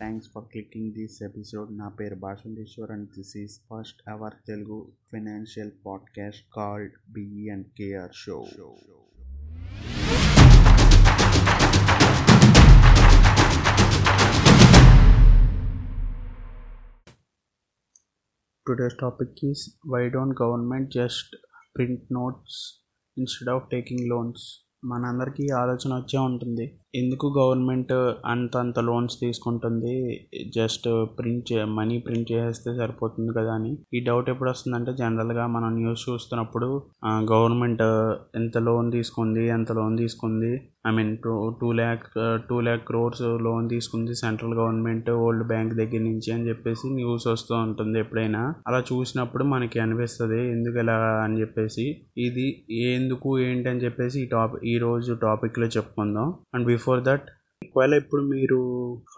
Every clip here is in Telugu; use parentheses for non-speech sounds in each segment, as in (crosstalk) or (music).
Thanks for clicking this episode నా పేరు Bhashanteshwar and this is first our Telugu financial podcast called BE and KR show today's topic is why don't government just print notes instead of taking loans మనందరికీ ఆలోచన వచ్చే ఉంటుంది. ఎందుకు గవర్నమెంట్ అంత అంత లోన్స్ తీసుకుంటుంది? జస్ట్ ప్రింట్ చే మనీ ప్రింట్ చేస్తే సరిపోతుంది కదా అని. ఈ డౌట్ ఎప్పుడు వస్తుందంటే జనరల్గా మనం న్యూస్ చూస్తున్నప్పుడు గవర్నమెంట్ ఎంత లోన్ తీసుకుంది ఎంత లోన్ తీసుకుంది? I mean two two lakh two lakh crores loan తీసుకుంది సెంట్రల్ గవర్నమెంట్ ఓల్డ్ బ్యాంక్ దగ్గర నుంచి అని చెప్పేసి న్యూస్ వస్తూ ఉంటుంది ఎప్పుడైనా. అలా చూసినప్పుడు మనకి అనిపిస్తుంది ఎందుకు ఇలా అని చెప్పేసి. ఇది ఎందుకు ఏంటి అని చెప్పేసి ఈ టాపిక్ ఈ రోజు టాపిక్లో చెప్పుకుందాం. And before that. ఒకవేళ ఇప్పుడు మీరు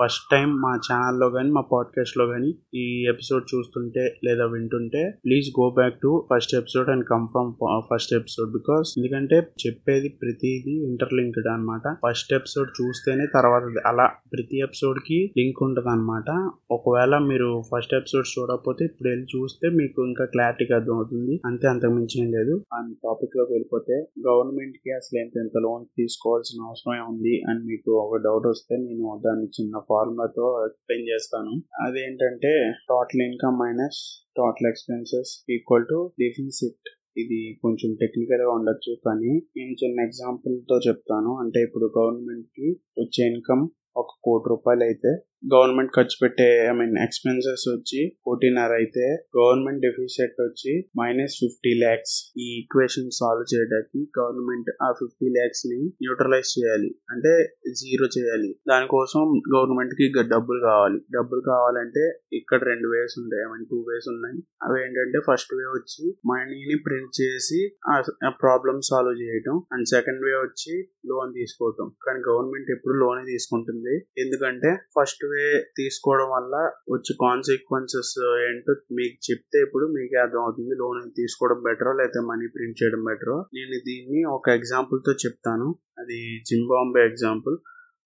ఫస్ట్ టైం మా ఛానల్లో కానీ మా పాడ్కాస్ట్లో కానీ ఈ ఎపిసోడ్ చూస్తుంటే లేదా వింటుంటే please go back to first episode and come from first episode because ఎందుకంటే చెప్పేది ప్రతిదీ ఇంటర్లింక్డ్ అనమాట ఫస్ట్ ఎపిసోడ్ చూస్తేనే తర్వాత అలా ప్రతి ఎపిసోడ్కి లింక్ ఉంటుంది అనమాట ఒకవేళ మీరు ఫస్ట్ ఎపిసోడ్ చూడకపోతే ఇప్పుడు వెళ్ళి చూస్తే మీకు ఇంకా క్లారిటీగా అర్థమవుతుంది. అంతే అంతకు మించి ఏం లేదు. అండ్ టాపిక్లోకి వెళ్ళిపోతే గవర్నమెంట్కి అసలు ఎంత ఎంత లోన్ తీసుకోవాల్సిన అవసరం ఉంది అని మీకు ఒక డౌట్ వస్తే నేను దాన్ని చిన్న ఫార్ములాతో ఎక్స్ప్లెయిన్ చేస్తాను. అదేంటంటే total income minus total expenses equal to deficit ఇది కొంచెం టెక్నికల్గా ఉండొచ్చు కానీ నేను చిన్న ఎగ్జాంపుల్తో చెప్తాను. అంటే ఇప్పుడు గవర్నమెంట్కి వచ్చే ఇన్కమ్ ఒక కోటి రూపాయలు అయితే గవర్నమెంట్ ఖర్చు పెట్టే ఐ మీన్ ఎక్స్పెన్సెస్ వచ్చి కోటిన్నర అయితే గవర్నమెంట్ డెఫిసిట్ వచ్చి మైనస్ ఫిఫ్టీ ల్యాక్స్ ఈ ఈక్వేషన్ సాల్వ్ చేయడానికి గవర్నమెంట్ ఆ ఫిఫ్టీ ల్యాక్స్ని న్యూట్రలైజ్ చేయాలి. అంటే జీరో చేయాలి. దానికోసం గవర్నమెంట్కి డబ్బులు కావాలి. డబ్బులు కావాలంటే ఇక్కడ రెండు వేస్ ఉంటాయి. ఐ మీన్ టూ వేస్ ఉన్నాయి. అవి ఏంటంటే ఫస్ట్ వే వచ్చి మనీని ప్రింట్ చేసి ఆ ప్రాబ్లమ్ సాల్వ్ చేయటం. అండ్ సెకండ్ వే వచ్చి లోన్ తీసుకోవటం. కానీ గవర్నమెంట్ ఎప్పుడు లోనే తీసుకుంటుంది? ఎందుకంటే ఫస్ట్ వే తీసుకోవడం వల్ల వచ్చే కాన్సిక్వెన్సెస్ ఏంటో మీకు చెప్తే ఇప్పుడు మీకు అర్థం అవుతుంది లోన్ తీసుకోవడం బెటరో లేకపోతే మనీ ప్రింట్ చేయడం బెటరో నేను దీన్ని ఒక ఎగ్జాంపుల్తో చెప్తాను. అది జింబాంబే ఎగ్జాంపుల్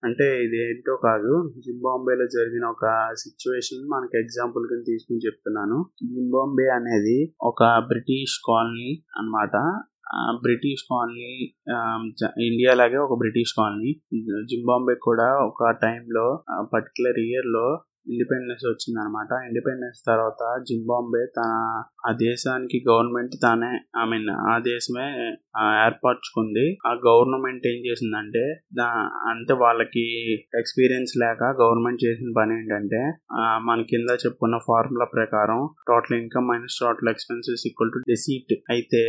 అంటే ఇది ఏంటో కాదు జింబాంబేలో జరిగిన ఒక సిచ్యువేషన్ మనకి ఎగ్జాంపుల్ కింద తీసుకుని చెప్తున్నాను. జింబాంబే అనేది ఒక బ్రిటిష్ కాలనీ అనమాట బ్రిటిష్ కాలనీ ఇండియా లాగే ఒక బ్రిటిష్ కాలనీ. జింబాంబే కూడా ఒక టైంలో పర్టికులర్ ఇయర్లో ఇండిపెండెన్స్ వచ్చింది అనమాట ఇండిపెండెన్స్ తర్వాత జింబాంబే తన ఆ దేశానికి గవర్నమెంట్ తానే ఐ మీన్ ఆ దేశమే ఏర్పరచుకుంది. ఆ గవర్నమెంట్ ఏం చేసిందంటే దా అంటే వాళ్ళకి ఎక్స్పీరియన్స్ లేక గవర్నమెంట్ చేసిన పని ఏంటంటే మన కింద చెప్పుకున్న ఫార్ములా ప్రకారం total income minus total expenses equal to deficit అయితే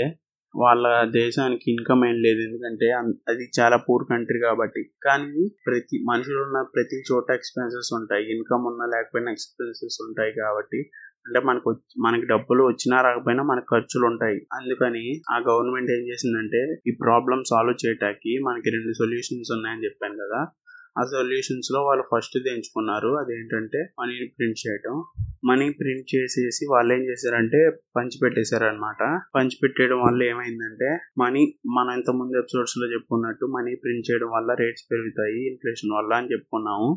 వాళ్ళ దేశానికి ఇన్కమ్ ఏం లేదు. ఎందుకంటే అది చాలా పూర్ కంట్రీ కాబట్టి. కానీ ప్రతి మనుషులు ఉన్న ప్రతి చోట ఎక్స్పెన్సెస్ ఉంటాయి. ఇన్కమ్ ఉన్నా లేకపోయినా ఎక్స్పెన్సెస్ ఉంటాయి కాబట్టి. అంటే మనకు మనకి డబ్బులు వచ్చినా రాకపోయినా మనకు ఖర్చులు ఉంటాయి. అందుకని ఆ గవర్నమెంట్ ఏం చేసిందంటే ఈ ప్రాబ్లమ్ సాల్వ్ చేయటానికి మనకి రెండు సొల్యూషన్స్ ఉన్నాయని చెప్పాను కదా. ఆ సొల్యూషన్స్లో వాళ్ళు ఫస్ట్ ఎంచుకున్నారు. అదేంటంటే మనీని ప్రింట్ చేయటం. మనీ ప్రింట్ చేసేసి వాళ్ళు ఏం చేశారంటే పంచి పంచిపెట్టేయడం పంచి పెట్టేయడం వల్ల ఏమైందంటే మనీ మనం ఇంత ముందు ఎపిసోడ్స్లో చెప్పుకున్నట్టు మనీ ప్రింట్ చేయడం వల్ల రేట్స్ పెరుగుతాయి ఇన్ఫ్లేషన్ వల్ల అని చెప్పుకున్నాము.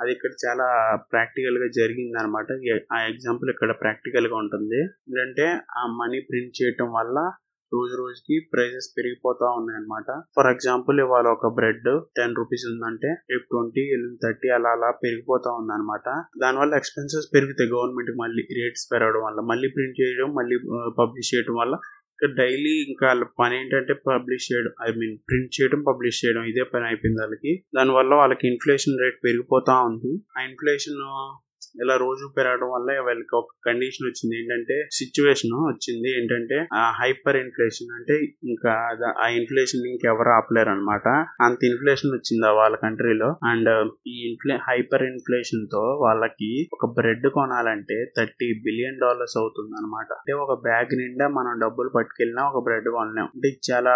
అది ఇక్కడ చాలా ప్రాక్టికల్గా జరిగింది అనమాట ఆ ఎగ్జాంపుల్ ఇక్కడ ప్రాక్టికల్గా ఉంటుంది. ఎందుకంటే ఆ మనీ ప్రింట్ చేయటం వల్ల రోజు రోజుకి ప్రైజెస్ పెరిగిపోతా ఉన్నాయి అనమాట ఫర్ ఎగ్జాంపుల్ ఇవాళ ఒక బ్రెడ్ టెన్ రూపీస్ ఉందంటే రేపు ట్వంటీ ఎల్లుండి థర్టీ అలా అలా పెరిగిపోతా ఉంది అనమాట దానివల్ల ఎక్స్పెన్సెస్ పెరుగుతాయి గవర్నమెంట్ మళ్ళీ రేట్స్ పెరగడం వల్ల. మళ్ళీ ప్రింట్ చేయడం మళ్ళీ పబ్లిష్ చేయడం వల్ల. ఇంకా డైలీ ఇంకా పని ఏంటంటే పబ్లిష్ చేయడం ఐ మీన్ ప్రింట్ చేయడం పబ్లిష్ చేయడం ఇదే పని అయిపోయింది వాళ్ళకి. దానివల్ల వాళ్ళకి ఇన్ఫ్లేషన్ రేట్ పెరిగిపోతా ఉంది. ఆ ఇన్ఫ్లేషన్ ఇలా రోజు పెరగడం వల్ల వీళ్ళకి ఒక కండిషన్ వచ్చింది. ఏంటంటే సిచ్యువేషన్ వచ్చింది. ఏంటంటే హైపర్ ఇన్ఫ్లేషన్ అంటే ఇంకా ఆ ఇన్ఫ్లేషన్ ఇంకెవరు ఆపలేరు అనమాట అంత ఇన్ఫ్లేషన్ వచ్చింది వాళ్ళ కంట్రీలో అండ్ ఈ ఇన్ఫ్లే హైపర్ ఇన్ఫ్లేషన్తో వాళ్ళకి ఒక బ్రెడ్ కొనాలంటే థర్టీ బిలియన్ డాలర్స్ అవుతుంది అనమాట అంటే ఒక బ్యాగ్ నిండా మనం డబ్బులు పట్టుకెళ్ళినా ఒక బ్రెడ్ కొనలేం. అంటే చాలా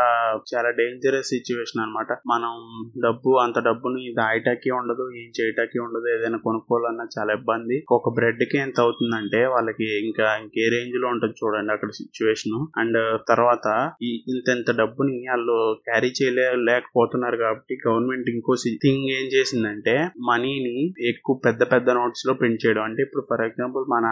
చాలా డేంజరస్ సిచ్యువేషన్ అనమాట మనం డబ్బు అంత డబ్బుని దాయటానికి ఉండదు ఏం చేయటానికి ఉండదు. ఏదైనా కొనుక్కోవాలన్నా చాలా ఇబ్బంది ఉంది ఒక బ్రెడ్కి ఎంత అవుతుందంటే వాళ్ళకి ఇంకా ఇంకే రేంజ్లో ఉంటుంది చూడండి అక్కడ సిచ్యువేషన్ అండ్ తర్వాత ఈ ఇంత ఇంత డబ్బుని వాళ్ళు క్యారీ చేయలే లేకపోతున్నారు కాబట్టి గవర్నమెంట్ ఇంకో థింగ్ ఏం చేసిందంటే మనీని ఎక్కువ పెద్ద పెద్ద నోట్స్లో ప్రింట్ చేయడం. అంటే ఇప్పుడు ఫర్ ఎగ్జాంపుల్ మన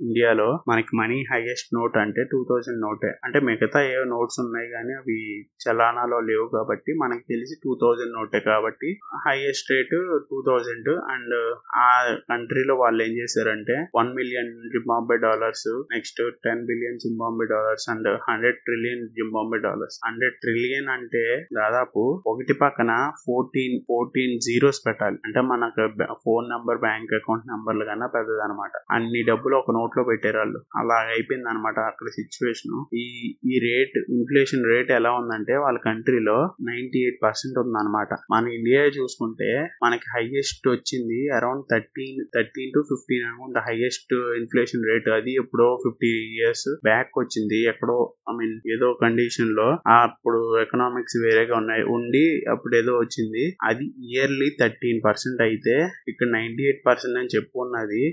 ఇండియాలో మనకి మనీ హైయెస్ట్ నోట్ అంటే టూ థౌజండ్ నోటే అంటే మిగతా ఏ నోట్స్ ఉన్నాయి కానీ అవి చలానాలో లేవు కాబట్టి మనకి తెలిసి టూ థౌజండ్ నోటే కాబట్టి highest rate two thousand and ఆ కంట్రీలో వాళ్ళు ఏం చేశారంటే one million Zimbabwe dollars next ten billion Zimbabwe dollars and hundred trillion Zimbabwe dollars hundred trillion అంటే దాదాపు ఒకటి పక్కన ఫోర్టీన్ ఫోర్టీన్ జీరోస్ పెట్టాలి. అంటే మనకు ఫోన్ నంబర్ బ్యాంక్ అకౌంట్ నంబర్లు కన్నా పెద్దది అనమాట అన్ని డబ్బులు ఒక నోట్లో పెట్టారు వాళ్ళు. అలా అయిపోయింది అనమాట అక్కడ సిచ్యువేషన్ ఈ ఈ రేట్ ఇన్ఫ్లేషన్ రేట్ ఎలా ఉందంటే వాళ్ళ కంట్రీలో నైన్టీ ఎయిట్ పర్సెంట్ ఉందన్నమాట. మన ఇండియా చూసుకుంటే మనకి హైయెస్ట్ వచ్చింది around thirteen thirteen to fifteen amount highest inflation rate అది ఎప్పుడో ఫిఫ్టీ ఇయర్స్ బ్యాక్ వచ్చింది. ఎక్కడో ఐ మీన్ ఏదో కండిషన్లో అప్పుడు ఎకనామిక్స్ వేరేగా ఉన్నాయి. ఉండి అప్పుడు ఏదో వచ్చింది. అది ఇయర్లీ థర్టీన్ పర్సెంట్ అయితే ఇక్కడ నైన్టీ ఎయిట్ పర్సెంట్ అని చెప్పుకున్నది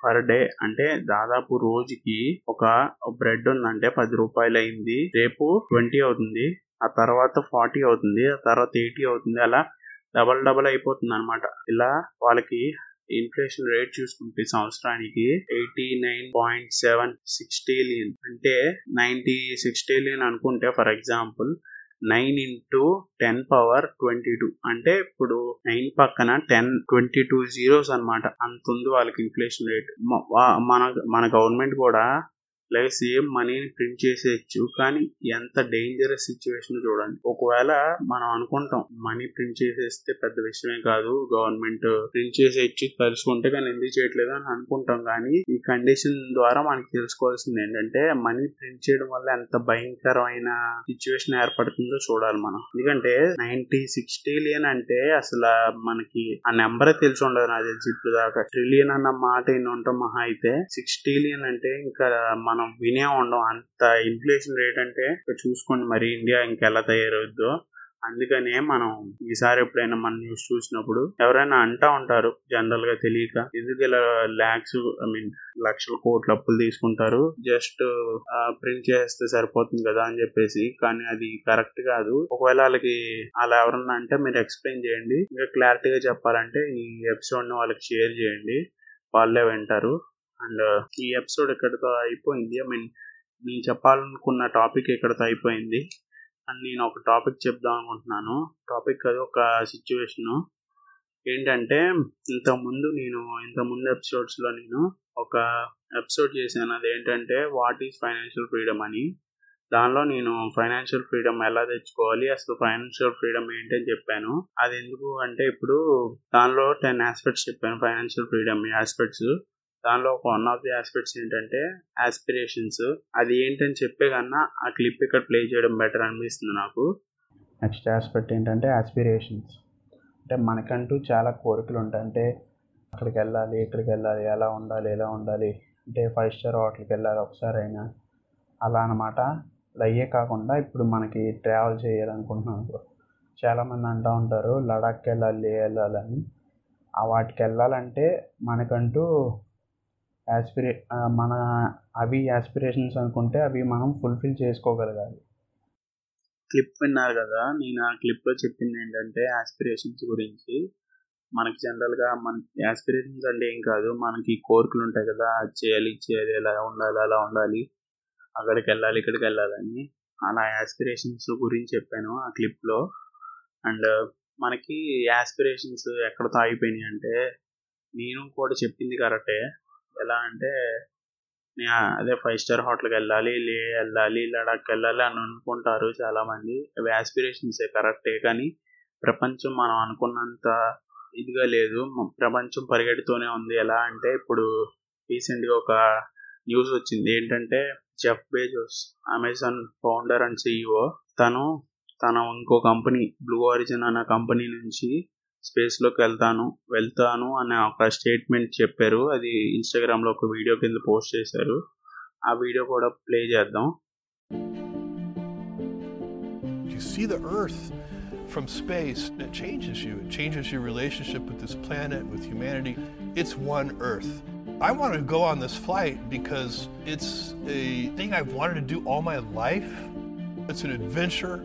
పర్ డే అంటే దాదాపు రోజుకి ఒక బ్రెడ్ ఉందంటే పది రూపాయలు అయింది. రేపు ట్వంటీ అవుతుంది. ఆ తర్వాత ఫార్టీ అవుతుంది. ఆ తర్వాత ఎయిటీ అవుతుంది. అలా డబల్ డబల్ అయిపోతుంది అనమాట ఇలా వాళ్ళకి ఇన్ఫ్లేషన్ రేట్ చూసుకుంటే సంవత్సరానికి eighty nine point seven six trillion అంటే నైన్టీ సిక్స్ ట్రిలియన్ అనుకుంటే for example nine into ten power twenty two అంటే ఇప్పుడు నైన్ పక్కన టెన్ ట్వంటీ టూ జీరోస్ అనమాట అంత ఉంది వాళ్ళకి ఇన్ఫ్లేషన్ రేట్ మన మన గవర్నమెంట్ కూడా లైక్ సేమ్ మనీని ప్రింట్ చేసేయచ్చు కానీ ఎంత డేంజరస్ సిచ్యువేషన్ చూడండి. ఒకవేళ మనం అనుకుంటాం మనీ ప్రింట్ చేసేస్తే పెద్ద విషయమే కాదు గవర్నమెంట్ ప్రింట్ చేసేయచ్చు తెలుసుకుంటే కానీ ఎందుకు చేయట్లేదు అని అనుకుంటాం. కానీ ఈ కండిషన్ ద్వారా మనకి తెలుసుకోవాల్సింది ఏంటంటే మనీ ప్రింట్ చేయడం వల్ల ఎంత భయంకరమైన సిచ్యువేషన్ ఏర్పడుతుందో చూడాలి మనం. ఎందుకంటే నైన్టీ సిక్స్ ట్రిలియన్ అంటే అసలు మనకి ఆ నెంబరే తెలిసి ఉండదు నాకు తెలిసి. ఇప్పుడు దాకా ట్రిలియన్ అన్న మాట ఎన్ని ఉంటాం మహా అయితే సిక్స్ ట్రిలియన్ అంటే ఇంకా మనం మనం వినే ఉండం. అంత ఇన్ఫ్లేషన్ రేట్ అంటే చూసుకోండి మరి ఇండియా ఇంకెలా తయారవుద్దో. అందుకనే మనం ఈసారి ఎప్పుడైనా మన న్యూస్ చూసినప్పుడు ఎవరైనా అంటా ఉంటారు జనరల్గా తెలియక. ఎందుకు ఇలా ల్యాక్స్ ఐ మీన్ లక్షల కోట్ల అప్పులు తీసుకుంటారు? జస్ట్ ప్రింట్ చేస్తే సరిపోతుంది కదా అని చెప్పేసి. కానీ అది కరెక్ట్ కాదు. ఒకవేళ వాళ్ళకి అలా ఎవరన్నా అంటే మీరు ఎక్స్ప్లెయిన్ చేయండి. ఇంకా క్లారిటీగా చెప్పాలంటే ఈ ఎపిసోడ్ని వాళ్ళకి షేర్ చేయండి. వాళ్ళే వింటారు. అండ్ ఈ ఎపిసోడ్ ఎక్కడితో అయిపోయింది? ఐ మీన్ నేను చెప్పాలనుకున్న టాపిక్ ఎక్కడితో అయిపోయింది? అండ్ నేను ఒక టాపిక్ చెప్దాం అనుకుంటున్నాను. టాపిక్ అది ఒక సిచ్యువేషను ఏంటంటే ఇంతకుముందు నేను ఇంతకుముందు ఎపిసోడ్స్లో నేను ఒక ఎపిసోడ్ చేశాను. అది ఏంటంటే వాట్ ఈస్ ఫైనాన్షియల్ ఫ్రీడమ్ అని. దానిలో నేను ఫైనాన్షియల్ ఫ్రీడమ్ ఎలా తెచ్చుకోవాలి? అసలు ఫైనాన్షియల్ ఫ్రీడమ్ ఏంటని చెప్పాను. అది ఎందుకు అంటే ఇప్పుడు దానిలో టెన్ ఆస్పెక్ట్స్ చెప్పాను. ఫైనాన్షియల్ ఫ్రీడమ్ ఆస్పెక్ట్స్ దానిలో ఒక వన్ ఆఫ్ ది ఆస్పెక్ట్స్ ఏంటంటే ఆస్పిరేషన్స్ అది ఏంటని చెప్పే కన్నా ఆ క్లిప్ ఇక్కడ ప్లే చేయడం బెటర్ అనిపిస్తుంది నాకు. నెక్స్ట్ ఆస్పెక్ట్ ఏంటంటే ఆస్పిరేషన్స్ అంటే మనకంటూ చాలా కోరికలు ఉంటాయి. అంటే అక్కడికి వెళ్ళాలి ఇక్కడికి వెళ్ళాలి ఎలా ఉండాలి ఎలా ఉండాలి. అంటే ఫైవ్ స్టార్ హోటల్కి వెళ్ళాలి ఒకసారి అయినా అలా అనమాట అయ్యే కాకుండా ఇప్పుడు మనకి ట్రావెల్ చేయాలనుకుంటున్నాను చాలామంది అంటూ ఉంటారు లడాక్కి వెళ్ళాలి వెళ్ళాలని ఆ వాటికి వెళ్ళాలంటే మనకంటూ యాస్పిరే మన అవి యాస్పిరేషన్స్ అనుకుంటే అవి మనం ఫుల్ఫిల్ చేసుకోగలగాలి. క్లిప్ విన్నారు కదా నేను ఆ క్లిప్లో చెప్పింది ఏంటంటే యాస్పిరేషన్స్ గురించి. మనకి జనరల్గా మనకి యాస్పిరేషన్స్ అంటే ఏం కాదు మనకి కోరికలు ఉంటాయి కదా అది చేయాలి ఇది చేయాలి ఎలా ఉండాలి అలా ఉండాలి అక్కడికి వెళ్ళాలి ఇక్కడికి వెళ్ళాలని. అలా యాస్పిరేషన్స్ గురించి చెప్పాను ఆ క్లిప్లో. అండ్ మనకి యాస్పిరేషన్స్ ఎక్కడతో ఆగిపోయినాయి అంటే నేను కూడా చెప్పింది కరెక్టే. ఎలా అంటే అదే ఫైవ్ స్టార్ హోటల్కి వెళ్ళాలి లే వెళ్ళాలి లడాక్ వెళ్ళాలి అని అనుకుంటారు చాలామంది. అవి ఆస్పిరేషన్సే కరెక్టే కానీ ప్రపంచం మనం అనుకున్నంత ఇదిగా లేదు. ప్రపంచం పరిగెడుతూనే ఉంది. ఎలా అంటే ఇప్పుడు రీసెంట్గా ఒక న్యూస్ వచ్చింది. ఏంటంటే Jeff Bezos Amazon founder and CEO తను తన ఇంకో కంపెనీ బ్లూ ఆరిజిన్ అన్న కంపెనీ నుంచి స్పేస్లోకి వెళ్తాను వెళ్తాను అనే ఒక స్టేట్మెంట్ చెప్పారు అది ఇన్స్టాగ్రామ్లో ఒక వీడియో కింద పోస్ట్ చేశారు ఆ వీడియో కూడా ప్లే చేద్దాం You see the Earth from space, it changes you. It changes your relationship with this planet, with humanity. It's one Earth. I want to go on this flight because it's a thing I've wanted to do all my life. It's an adventure.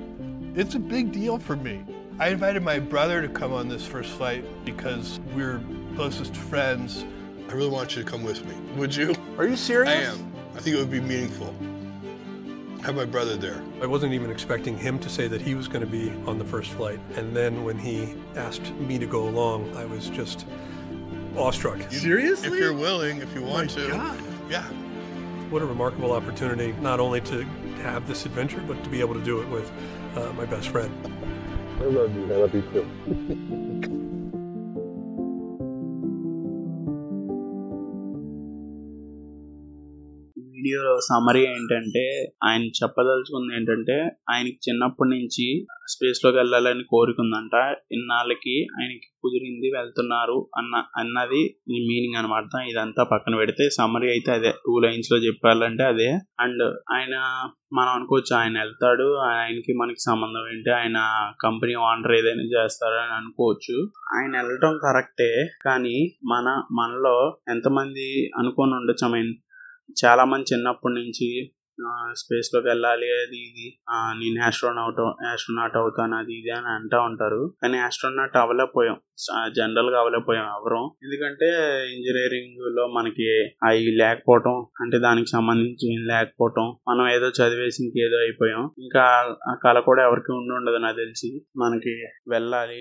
It's a big deal for me. I invited my brother to come on this first flight because we're closest friends. I really want you to come with me. Would you? Are you serious? I am. I think it would be meaningful. Have my brother there. I wasn't even expecting him to say that he was going to be on the first flight. And then when he asked me to go along, I was just awestruck. Seriously? If you're willing, if you want to. God. Yeah. What a remarkable opportunity, not only to have this adventure, but to be able to do it with uh, my best friend. I love you. I love you too. (laughs) Video summary ఏంటంటే ఆయన చెప్పదలుచుకుంది ఏంటంటే ఆయనకి చిన్నప్పటి నుంచి స్పేస్లోకి వెళ్ళాలని కోరిక ఉందంట ఇన్నాళ్ళకి ఆయనకి కుదిరింది వెళ్తున్నారు అన్న అన్నది మీనింగ్ అనమాట ఇదంతా పక్కన పెడితే సమరీ అయితే అదే టూ లైన్స్లో చెప్పాలంటే అదే. అండ్ ఆయన మనం అనుకోవచ్చు ఆయన వెళ్తాడు ఆయనకి మనకి సంబంధం ఏంటి ఆయన కంపెనీ ఓనర్ ఏదైనా చేస్తారని అని అనుకోవచ్చు. ఆయన వెళ్ళటం కరెక్టే కానీ మన మనలో ఎంతమంది అనుకొని ఉండొచ్చు. ఐ మీన్ చాలా మంది చిన్నప్పటి నుంచి స్పేస్లోకి వెళ్ళాలి అది ఇది ఆ, నేను ఆస్ట్రోనాట్ ఆస్ట్రోనాట్ అవుతాను అది ఇది అని అంటూ ఉంటారు. కానీ ఆస్ట్రోనాట్ అవ్వలేకపోయాం. జనరల్గా అవ్వలేకపోయాం ఎవరు. ఎందుకంటే ఇంజనీరింగ్లో మనకి అవి లేకపోవటం అంటే దానికి సంబంధించి లేకపోవటం మనం ఏదో చదివేసి ఇంకేదో అయిపోయాం. ఇంకా ఆ కళ కూడా ఎవరికి ఉండి ఉండదు నాకు తెలిసి. మనకి వెళ్ళాలి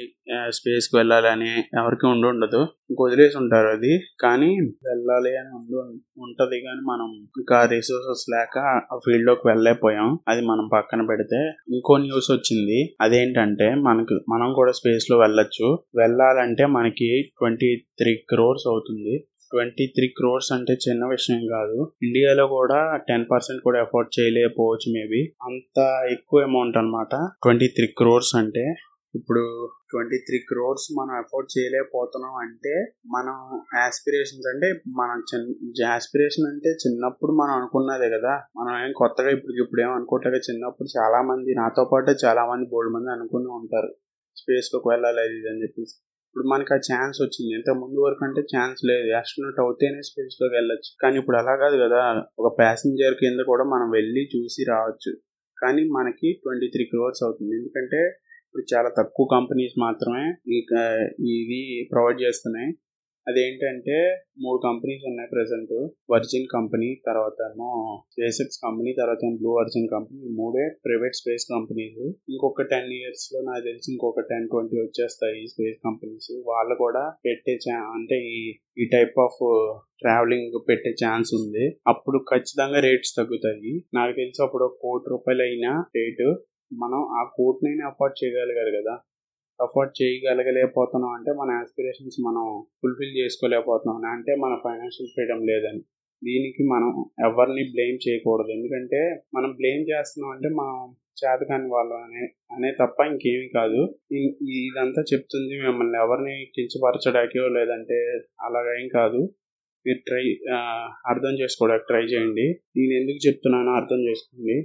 స్పేస్కి వెళ్ళాలి అని ఎవరికి ఉండి ఉండదు. వదిలేసి ఉంటారు అది. కానీ వెళ్ళాలి అని ఉండి ఉంటది కానీ మనం ఇంకా రిసోర్సెస్ లేక ఆ ఫీల్డ్లోకి వెళ్ళలేకపోయాం. అది మనం పక్కన పెడితే ఇంకో న్యూస్ వచ్చింది. అదేంటంటే మనకు మనం కూడా స్పేస్లో వెళ్ళొచ్చు. వెళ్ళాలంటే మనకి ట్వంటీ త్రీ క్రోర్స్ అవుతుంది. ట్వంటీ త్రీ క్రోర్స్ అంటే చిన్న విషయం కాదు. ఇండియాలో కూడా టెన్ పర్సెంట్ కూడా ఎఫోర్డ్ చేయలేకపోవచ్చు మేబీ అంత ఎక్కువ అమౌంట్ అన్నమాట. ట్వంటీ త్రీ క్రోర్స్ అంటే ఇప్పుడు ట్వంటీ త్రీ క్రోర్స్ మనం అఫోర్డ్ చేయలేకపోతున్నాం అంటే మనం ఆస్పిరేషన్స్ అంటే మనం చిన్న ఆస్పిరేషన్ అంటే చిన్నప్పుడు మనం అనుకున్నదే కదా. మనం ఏం కొత్తగా ఇప్పుడు ఇప్పుడు ఏం అనుకోవట్లేదు చిన్నప్పుడు చాలా మంది నాతో పాటు చాలా మంది బోల్డ్ మంది అనుకుని ఉంటారు. స్పేస్లోకి వెళ్ళాలి అది ఇది అని చెప్పేసి. ఇప్పుడు మనకి ఆ ఛాన్స్ వచ్చింది. ఇంత ముందు వరకు అంటే ఛాన్స్ లేదు. ఆస్ట్రోనట్ అవుతేనే స్పేస్లోకి వెళ్ళొచ్చు. కానీ ఇప్పుడు అలా కాదు కదా. ఒక ప్యాసింజర్ కింద కూడా మనం వెళ్ళి చూసి రావచ్చు. కానీ మనకి ట్వంటీ త్రీ క్రోర్స్ అవుతుంది. ఎందుకంటే ఇప్పుడు చాలా తక్కువ కంపెనీస్ మాత్రమే ఇవి ఇది ప్రొవైడ్ చేస్తున్నాయి. అదేంటంటే మూడు కంపెనీస్ ఉన్నాయి ప్రెసెంట్ వర్జిన్ కంపెనీ తర్వాత ఏమో స్పేస్ కంపెనీ తర్వాత బ్లూ వర్జిన్ కంపెనీ మూడే ప్రైవేట్ స్పేస్ కంపెనీస్ ఇంకొక టెన్ ఇయర్స్లో నాకు తెలిసి ఇంకొక టెన్ ట్వంటీ వచ్చేస్తాయి ఈ స్పేస్ కంపెనీస్ వాళ్ళు కూడా పెట్టే అంటే ఈ ఈ టైప్ ఆఫ్ ట్రావెలింగ్ పెట్టే ఛాన్స్ ఉంది. అప్పుడు ఖచ్చితంగా రేట్స్ తగ్గుతాయి. నాకు తెలిసి అప్పుడు కోటి రూపాయలు అయినా రేటు మనం ఆ కోట్నైనా అఫోర్డ్ చేయగలిగారు కదా. అఫోర్డ్ చేయగలగలేకపోతున్నాం అంటే మన ఆస్పిరేషన్స్ మనం ఫుల్ఫిల్ చేసుకోలేకపోతున్నాం. అంటే మన ఫైనాన్షియల్ ఫ్రీడమ్ లేదని. దీనికి మనం ఎవరిని బ్లేమ్ చేయకూడదు. ఎందుకంటే మనం బ్లేమ్ చేస్తున్నాం అంటే మనం చేతకాని వాళ్ళు అనే అనే తప్ప ఇంకేమీ కాదు. ఇదంతా చెప్తుంది మిమ్మల్ని ఎవరిని కించపరచడానికో లేదంటే అలాగేం కాదు. మీరు ట్రై అర్థం చేసుకోవడానికి ట్రై చేయండి. నేను ఎందుకు చెప్తున్నానో అర్థం చేసుకోండి.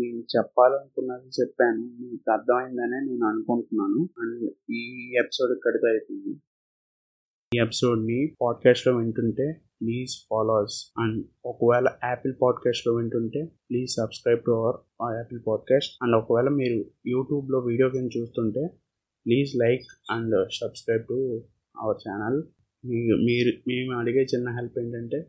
నేను చెప్పాలనుకున్నది చెప్పాను. మీకు అర్థమైందనే నేను అనుకుంటున్నాను. అండ్ ఈ ఎపిసోడ్ ఇక్కడితో అవుతుంది ఈ ఎపిసోడ్ని పాడ్కాస్ట్లో వింటుంటే ప్లీజ్ ఫాలోస్ అండ్ ఒకవేళ యాపిల్ పాడ్కాస్ట్లో వింటుంటే please subscribe to our Apple podcast. And ఒకవేళ మీరు యూట్యూబ్లో వీడియో గేమ్ చూస్తుంటే please like and subscribe to our channel. మీరు మీరు మేము అడిగే చిన్న హెల్ప్ ఏంటంటే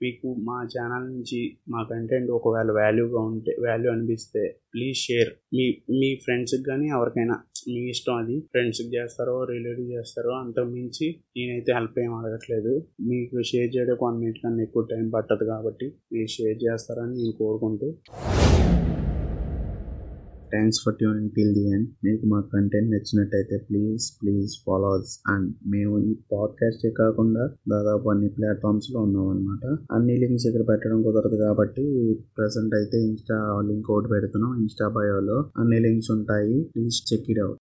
మీకు మా ఛానల్ నుంచి మా కంటెంట్ ఒకవేళ వాల్యూగా ఉంటే వాల్యూ అనిపిస్తే ప్లీజ్ షేర్ మీ మీ ఫ్రెండ్స్కి కానీ ఎవరికైనా మీ ఇష్టం అది ఫ్రెండ్స్కి చేస్తారో రిలేటివ్ చేస్తారో అంతకు మించి నేనైతే హెల్ప్ ఏం అడగట్లేదు. మీకు షేర్ చేయడం వన్ మినిట్ కన్నా ఎక్కువ టైం పట్టదు కాబట్టి మీరు షేర్ చేస్తారని నేను కోరుకుంటూ thanks for tuning till the end మీకు మా కంటెంట్ నచ్చినట్టయితే ప్లీజ్ ప్లీజ్ ఫాలోస్ అండ్ మేము ఈ పాడ్కాస్టే కాకుండా దాదాపు అన్ని ప్లాట్ఫామ్స్లో ఉన్నాం అనమాట అన్ని లింక్స్ ఇక్కడ పెట్టడం కుదరదు కాబట్టి ప్రజెంట్ అయితే ఇన్స్టా లింక్ ఒకటి పెడుతున్నాం ఇన్స్టా బయోలో అన్ని లింక్స్ ఉంటాయి. Please check it out